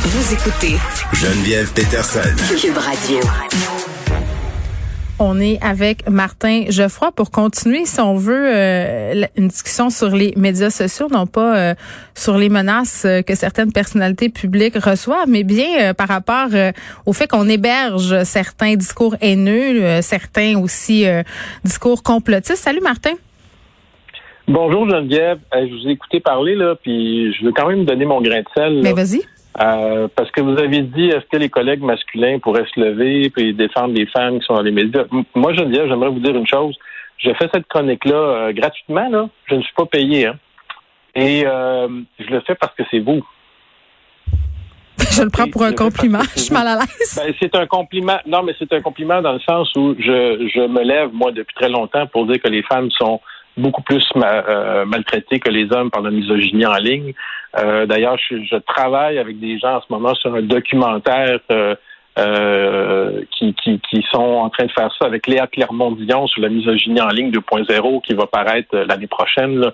Vous écoutez Geneviève Peterson. Cube Radio. On est avec Martin Geoffroy pour continuer, si on veut, euh, une discussion sur les médias sociaux, non pas euh, sur les menaces euh, que certaines personnalités publiques reçoivent, mais bien par rapport au fait qu'on héberge certains discours haineux, certains aussi discours complotistes. Salut Martin. Bonjour Geneviève. je vous ai écouté parler là, puis je veux quand même donner mon grain de sel. Mais vas-y. Euh, parce que vous avez dit, est-ce que les collègues masculins pourraient se lever et défendre les femmes qui sont dans les médias? Moi, je dire, j'aimerais vous dire une chose. Je fais cette chronique-là euh, gratuitement, là. Je ne suis pas payé, hein. Et euh, je le fais parce que c'est vous. Je le prends pour un compliment. Je suis mal à l'aise. Ben, c'est un compliment. Non, mais c'est un compliment dans le sens où je, je me lève, moi, depuis très longtemps pour dire que les femmes sont beaucoup plus euh, maltraités que les hommes par la misogynie en ligne. Euh, d'ailleurs, je, travaille avec des gens en ce moment sur un documentaire euh, qui, qui, qui, sont en train de faire ça avec Léa Clermont-Dion sur la misogynie en ligne 2.0 qui va paraître l'année prochaine,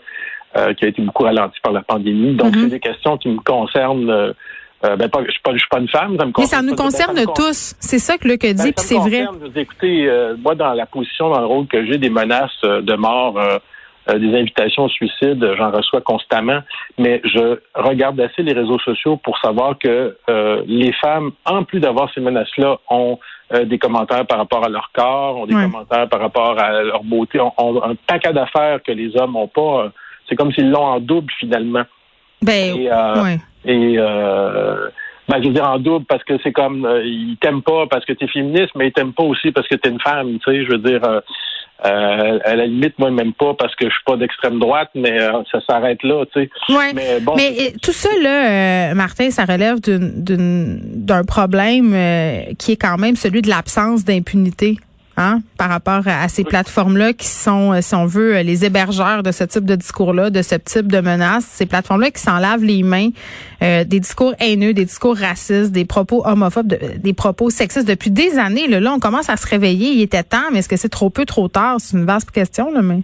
qui a été beaucoup ralenti par la pandémie. Donc, mm-hmm. c'est des questions qui me concernent. ben, pas, je ne suis, pas une femme, ça me Mais ça nous concerne tous. C'est ça que Luc a dit, ben, puis c'est vrai. Écoutez, moi, dans la position, dans le rôle que j'ai des menaces de mort euh, des invitations au suicide, j'en reçois constamment, mais je regarde assez les réseaux sociaux pour savoir que euh, les femmes, en plus d'avoir ces menaces-là, ont euh, des commentaires par rapport à leur corps, ont des commentaires par rapport à leur beauté, ont, un paquet d'affaires que les hommes n'ont pas. C'est comme s'ils l'ont en double finalement. Ben, et, ouais. et ben, je veux dire en double parce que c'est comme ils t'aiment pas parce que tu es féministe, mais ils t'aiment pas aussi parce que tu es une femme. Tu sais, je veux dire, euh, à la limite, moi, même pas parce que je suis pas d'extrême droite, mais euh, ça s'arrête là, tu sais. Mais, bon, mais tout ça, là, euh, Martin, ça relève d'un problème qui est quand même celui de l'absence d'impunité. Hein, par rapport à ces plateformes-là qui sont, euh, si on veut, euh, les hébergeurs de ce type de discours-là, de ce type de menaces, ces plateformes-là qui s'en lavent les mains, euh, des discours haineux, des discours racistes, des propos homophobes, des propos sexistes depuis des années. Là, là, on commence à se réveiller. Il était temps, mais est-ce que c'est trop peu, trop tard? C'est une vaste question, là, mais.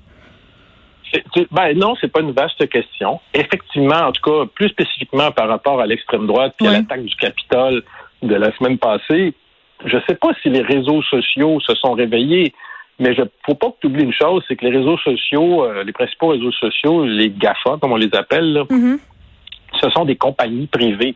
Ben non, c'est pas une vaste question. Effectivement, en tout cas, plus spécifiquement par rapport à l'extrême droite et à l'attaque du Capitole de la semaine passée, je ne sais pas si les réseaux sociaux se sont réveillés, mais il ne faut pas que tu oublies une chose, c'est que les réseaux sociaux, euh, les principaux réseaux sociaux, les GAFA, comme on les appelle, mm-hmm. ce sont des compagnies privées.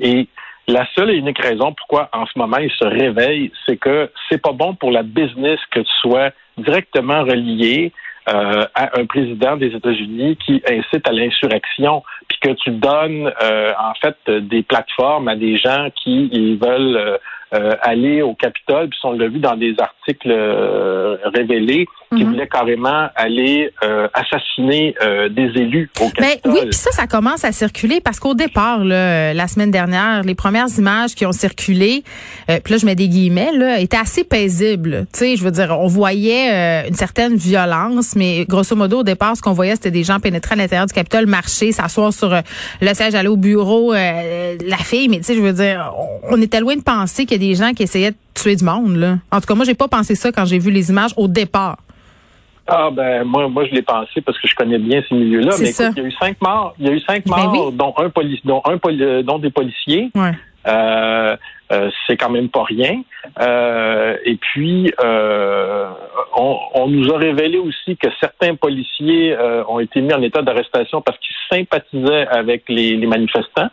Et la seule et unique raison pourquoi en ce moment ils se réveillent, c'est que c'est pas bon pour la business que tu sois directement relié euh, à un président des États-Unis qui incite à l'insurrection, puis que tu donnes euh, en fait des plateformes à des gens qui ils veulent euh, aller au Capitole, puis on l'a vu dans des articles euh, révélés, qui mhm. voulaient carrément aller euh, assassiner des élus au ben Capitole. oui, puis ça, ça commence à circuler parce qu'au départ, là, la semaine dernière, les premières images qui ont circulé, puis là, je mets des guillemets, là, étaient assez paisibles. Tu sais, je veux dire, on voyait une certaine violence, mais grosso modo, au départ, ce qu'on voyait, c'était des gens pénétrer à l'intérieur du Capitole, marcher, s'asseoir sur le siège, aller au bureau, la fille, mais tu sais, je veux dire, on était loin de penser que des gens qui essayaient de tuer du monde. Là. En tout cas, moi, j'ai pas pensé ça quand j'ai vu les images au départ. Ah ben moi moi je l'ai pensé parce que je connais bien ces milieux-là. Mais écoute, il y a eu cinq morts, il y a eu cinq ben morts, dont un police, dont un euh, dont des policiers. Euh, euh, c'est quand même pas rien. et puis on, nous a révélé aussi que certains policiers ont été mis en état d'arrestation parce qu'ils sympathisaient avec les manifestants.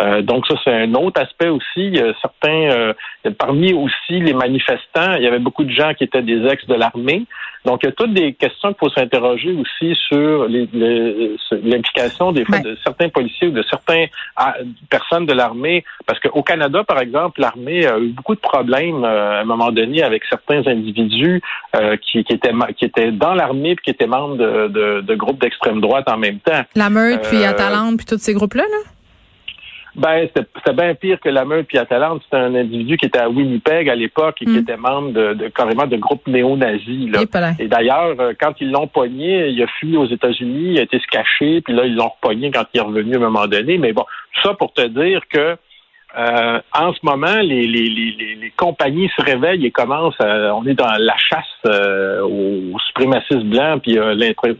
Euh, donc ça, c'est un autre aspect aussi. certains, euh, parmi aussi les manifestants, il y avait beaucoup de gens qui étaient des ex de l'armée. Donc il y a toutes des questions qu'il faut s'interroger aussi sur l'implication des ben de certains policiers ou de certaines ah, personnes de l'armée. Parce qu'au Canada, par exemple, l'armée a eu beaucoup de problèmes euh, à un moment donné avec certains individus qui, étaient qui étaient dans l'armée et qui étaient membres de, de, groupes d'extrême droite en même temps. La Meute, puis Atalante, puis tous ces groupes-là, là? Ben, c'était bien pire que la meute puis Atalante. C'était un individu qui était à Winnipeg à l'époque et qui hmm. était membre de, carrément de groupes néo-nazis. Et d'ailleurs, euh, quand ils l'ont pogné, il a fui aux États-Unis, il a été se cacher, puis là, ils l'ont repogné quand il est revenu à un moment donné. Mais bon, tout ça pour te dire que euh, en ce moment, les, les, les, les, compagnies se réveillent et commencent à, on est dans la chasse euh, aux suprémacistes blancs puis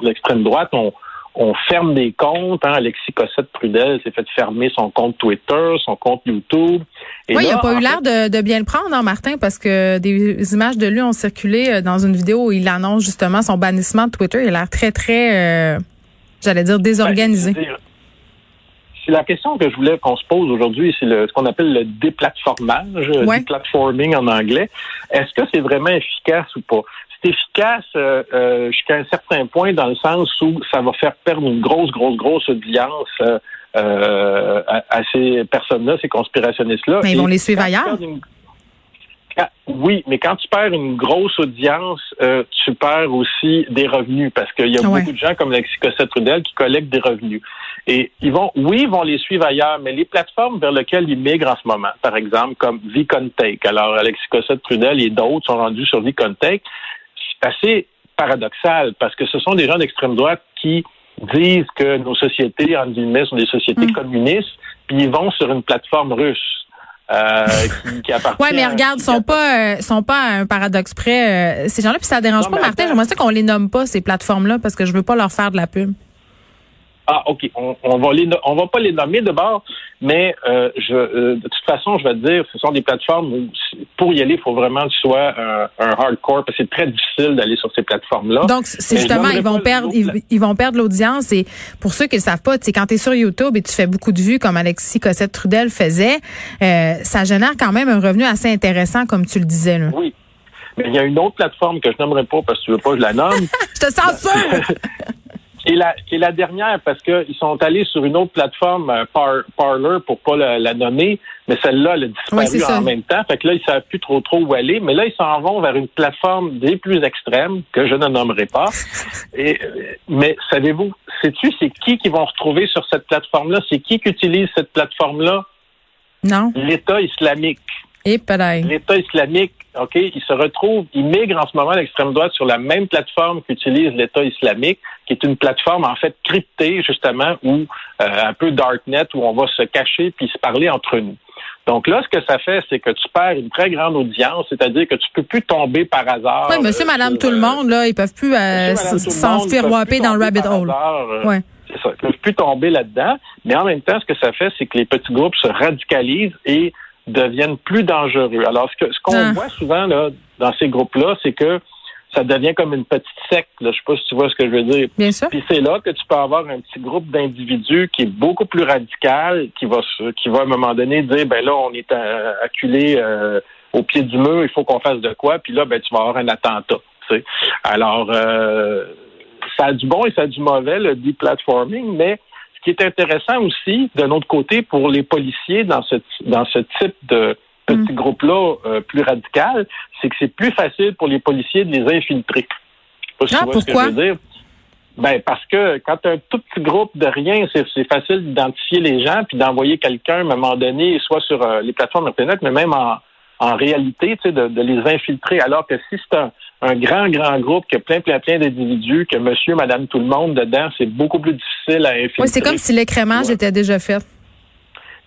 l'extrême droite. On, on ferme des comptes. Hein. Alexis Cossette-Prudel s'est fait fermer son compte Twitter, son compte YouTube. oui, il n'a pas eu l'air de, bien le prendre, hein, Martin, parce que des images de lui ont circulé euh, dans une vidéo où il annonce justement son bannissement de Twitter. Il a l'air très, très, euh, j'allais dire, désorganisé. Ben, c'est la question que je voulais qu'on se pose aujourd'hui, c'est ce qu'on appelle le déplatformage, le déplatforming en anglais. Est-ce que c'est vraiment efficace ou pas? C'est efficace euh, euh, jusqu'à un certain point dans le sens où ça va faire perdre une grosse, grosse, grosse audience euh, à, ces personnes-là, ces conspirationnistes-là. Mais ils vont les suivre ailleurs? Oui, mais quand tu perds une grosse audience, tu perds aussi des revenus parce qu'il y a beaucoup de gens comme Lexi Cossette-Trudel qui collectent des revenus. Et ils vont, oui, ils vont les suivre ailleurs, mais les plateformes vers lesquelles ils migrent en ce moment, par exemple, comme VConTake. Alors, Alexis Cossette-Prudel et d'autres sont rendus sur VConTake. C'est assez paradoxal parce que ce sont des gens d'extrême droite qui disent que nos sociétés, en guillemets, sont des sociétés mm. communistes, puis ils vont sur une plateforme russe. Euh, qui, qui. Ouais, mais regarde, sont pas, euh, sont pas un paradoxe près. Euh, ces gens-là, puis ça dérange pas, Martin. J'aimerais ça qu'on les nomme pas ces plateformes-là parce que je veux pas leur faire de la pub. Ah, OK. On, on va les, on va pas les nommer d'abord, mais euh, je, euh, de toute façon, je vais te dire, ce sont des plateformes où pour y aller, il faut vraiment que tu sois un, hardcore, parce que c'est très difficile d'aller sur ces plateformes-là. Donc, c'est justement, ils vont, perdre, ils, vont perdre l'audience. Et pour ceux qui ne le savent pas, quand tu es sur YouTube et tu fais beaucoup de vues, comme Alexis Cossette-Trudel faisait, euh, ça génère quand même un revenu assez intéressant, comme tu le disais. Là. Oui. Mais il y a une autre plateforme que je n'aimerais pas parce que tu veux pas que je la nomme. je te sens sûr! Et la, et la dernière, parce qu'ils sont allés sur une autre plateforme, euh, Par, Parler, pour pas la, nommer, mais celle-là, elle a disparu en même temps. Fait que là, ils savent plus trop trop où aller. Mais là, ils s'en vont vers une plateforme des plus extrêmes, que je ne nommerai pas. Et, mais savez-vous, sais-tu, c'est qui qui vont retrouver sur cette plateforme-là? C'est qui qui utilise cette plateforme-là? Non. L'État islamique. L'État islamique, OK, il se retrouve, il migre en ce moment à l'extrême droite sur la même plateforme qu'utilise l'État islamique, qui est une plateforme en fait cryptée, justement, ou euh, un peu darknet, où on va se cacher puis se parler entre nous. Donc là, ce que ça fait, c'est que tu perds une très grande audience, c'est-à-dire que tu peux plus tomber par hasard. Oui, monsieur, madame, tout le monde, là, ils peuvent plus euh, s'enfirouaper dans le rabbit hole. Euh, ouais. C'est ça. Ils peuvent plus tomber là-dedans. Mais en même temps, ce que ça fait, c'est que les petits groupes se radicalisent et deviennent plus dangereux. Alors, ce ce qu'on ah. voit souvent là, dans ces groupes-là, c'est que ça devient comme une petite secte. Là. Je sais pas si tu vois ce que je veux dire. Bien sûr. Puis c'est là que tu peux avoir un petit groupe d'individus qui est beaucoup plus radical, qui va qui va à un moment donné dire ben là on est acculé euh, au pied du mur, il faut qu'on fasse de quoi. Puis là ben tu vas avoir un attentat. Alors euh, ça a du bon et ça a du mauvais le deplatforming, mais qui est intéressant aussi, d'un autre côté, pour les policiers dans ce, dans ce type de petit mm. groupe-là euh, plus radical, c'est que c'est plus facile pour les policiers de les infiltrer. Je sais pas si ah, tu vois ce que je veux dire. Ben parce que quand as un tout petit groupe de rien, c'est facile d'identifier les gens puis d'envoyer quelqu'un à un moment donné, soit sur euh, les plateformes internet, mais même en, en réalité, tu sais, de, de, les infiltrer. Alors que si c'est un, un grand, grand groupe qui a plein, plein, plein d'individus, que monsieur, madame, tout le monde dedans, c'est beaucoup plus difficile à infiltrer. Oui, c'est comme si l'écrémage était déjà fait.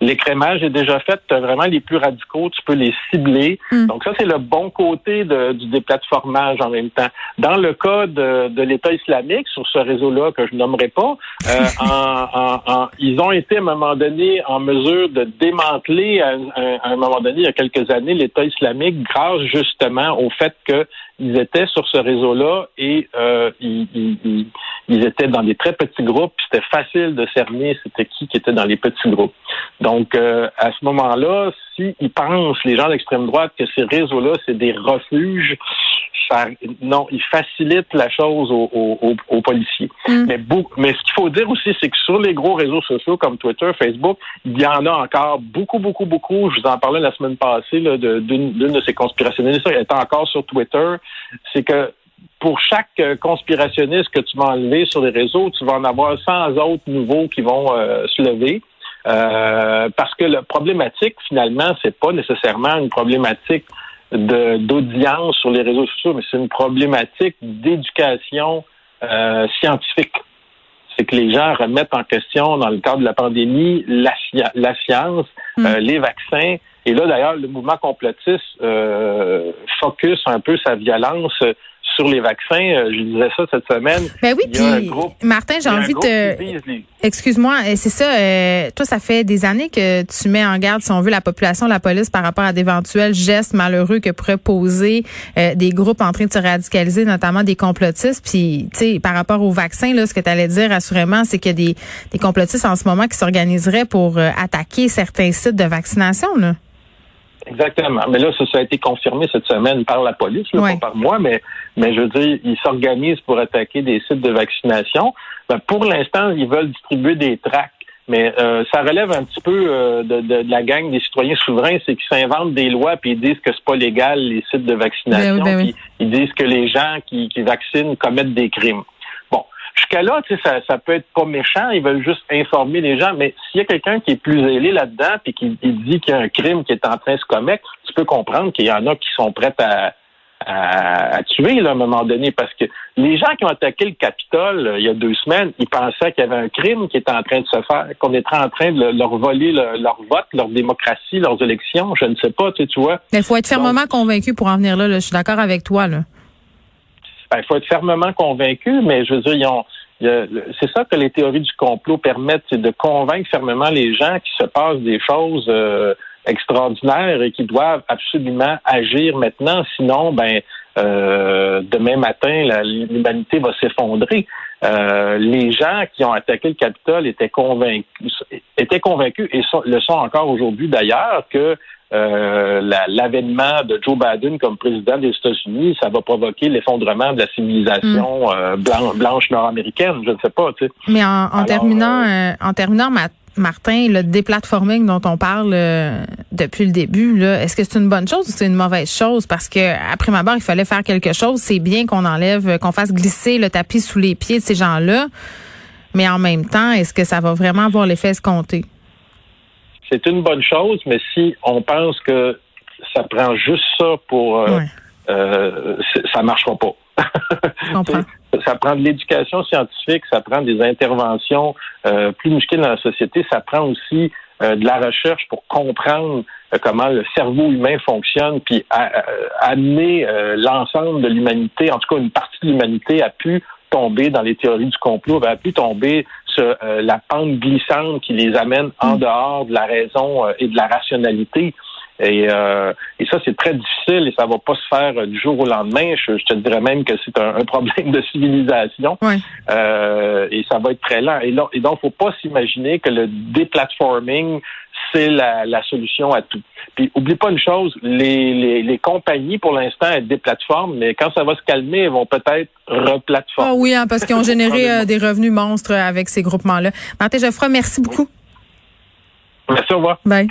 L'écrémage est déjà fait. Tu as vraiment les plus radicaux, tu peux les cibler. Hmm. Donc ça, c'est le bon côté de, du déplatformage en même temps. Dans le cas de, de l'État islamique, sur ce réseau-là que je nommerai pas, euh, en, en, ils ont été à un moment donné en mesure de démanteler à, à un moment donné, il y a quelques années, l'État islamique grâce justement au fait que ils étaient sur ce réseau-là et euh, ils, ils, étaient dans des très petits groupes. C'était facile de cerner c'était qui qui était dans les petits groupes. Donc, euh, à ce moment-là, s'ils pensent, les gens d'extrême droite, que ces réseaux-là, c'est des refuges, non, ils facilitent la chose aux, policiers. Mm. Mais, mais ce qu'il faut dire aussi, c'est que sur les gros réseaux sociaux comme Twitter, Facebook, il y en a encore beaucoup, beaucoup, beaucoup. Je vous en parlais la semaine passée d'une de, ces conspirationnistes. Elle était encore sur Twitter. C'est que pour chaque euh, conspirationniste que tu vas enlever sur les réseaux, tu vas en avoir 100 autres nouveaux qui vont euh, se lever. Euh, parce que la problématique, finalement, c'est pas nécessairement une problématique d'audience sur les réseaux sociaux, mais c'est une problématique d'éducation euh, scientifique. C'est que les gens remettent en question, dans le cadre de la pandémie, la, la science, mm. euh, les vaccins. Et là, d'ailleurs, le mouvement complotiste euh, focus un peu sa violence sur les vaccins, euh, je disais ça cette semaine. Ben oui, puis Martin, j'ai envie de Excuse-moi, c'est ça. Euh, toi, ça fait des années que tu mets en garde, si on veut, la population, la police par rapport à d'éventuels gestes malheureux que pourraient poser euh, des groupes en train de se radicaliser, notamment des complotistes. Puis, tu sais, par rapport au vaccin, là, ce que tu allais dire, assurément, c'est qu'il y a des, des complotistes en ce moment qui s'organiseraient pour attaquer certains sites de vaccination. Là. Exactement. Mais là, ça, a été confirmé cette semaine par la police, pas par moi, mais, mais je veux dire, ils s'organisent pour attaquer des sites de vaccination. Ben, pour l'instant, ils veulent distribuer des tracts. Mais euh, ça relève un petit peu euh, de, de, la gang des citoyens souverains, c'est qu'ils s'inventent des lois puis ils disent que c'est pas légal les sites de vaccination. Ben ben ils disent que les gens qui, qui vaccinent commettent des crimes jusqu'à là, tu sais, ça, ça peut être pas méchant, ils veulent juste informer les gens, mais s'il y a quelqu'un qui est plus ailé là-dedans puis qui dit qu'il y a un crime qui est en train de se commettre, tu peux comprendre qu'il y en a qui sont prêts à, à, tuer à un moment donné parce que les gens qui ont attaqué le Capitole euh, il y a deux semaines, ils pensaient qu'il y avait un crime qui était en train de se faire, qu'on était en train de leur voler leur vote, leur démocratie, leurs élections. Je ne sais pas, tu, tu vois. Mais il faut être fermement convaincu pour en venir là. Je suis d'accord avec toi. Là. Ben, faut être fermement convaincu, mais je veux dire, c'est ça que les théories du complot permettent, c'est de convaincre fermement les gens qu'il se passe des choses euh, extraordinaires et qui doivent absolument agir maintenant, sinon, ben euh, demain matin, l'humanité va s'effondrer. Euh, les gens qui ont attaqué le Capitole étaient convaincus, étaient convaincus et le sont encore aujourd'hui d'ailleurs que euh, l'avènement de Joe Biden comme président des États-Unis, ça va provoquer l'effondrement de la civilisation mm. euh, blanche nord-américaine. Je ne sais pas. Tu sais. Mais en, terminant, euh, en terminant, Martin, le déplatforming dont on parle depuis le début, est-ce que c'est une bonne chose ou c'est une mauvaise chose? Parce que après ma barre, il fallait faire quelque chose. C'est bien qu'on enlève, qu'on fasse glisser le tapis sous les pieds de ces gens-là. Mais en même temps, est-ce que ça va vraiment avoir l'effet escompté? C'est une bonne chose, mais si on pense que ça prend juste ça pour, euh, euh ça marchera pas. ça prend de l'éducation scientifique, ça prend des interventions euh, plus musclées dans la société, ça prend aussi euh, de la recherche pour comprendre comment le cerveau humain fonctionne, puis amener l'ensemble de l'humanité, en tout cas une partie de l'humanité, a pu tomber dans les théories du complot, a pu tomber la pente glissante qui les amène en mm. dehors de la raison euh, et de la rationalité. Et, euh, et ça, c'est très difficile et ça va pas se faire du jour au lendemain. Je, te dirais même que c'est un, problème de civilisation. et ça va être très lent. Et, là, et donc, faut pas s'imaginer que le déplatforming, c'est la, la, solution à tout. Puis, oublie pas une chose, les, les, les compagnies, pour l'instant, elles déplatforment, mais quand ça va se calmer, elles vont peut-être replatformer. Ah oui, hein, parce qu'ils ont généré euh, des revenus monstres avec ces groupements-là. Martin Geoffroy, merci beaucoup. Merci, au revoir. Bye.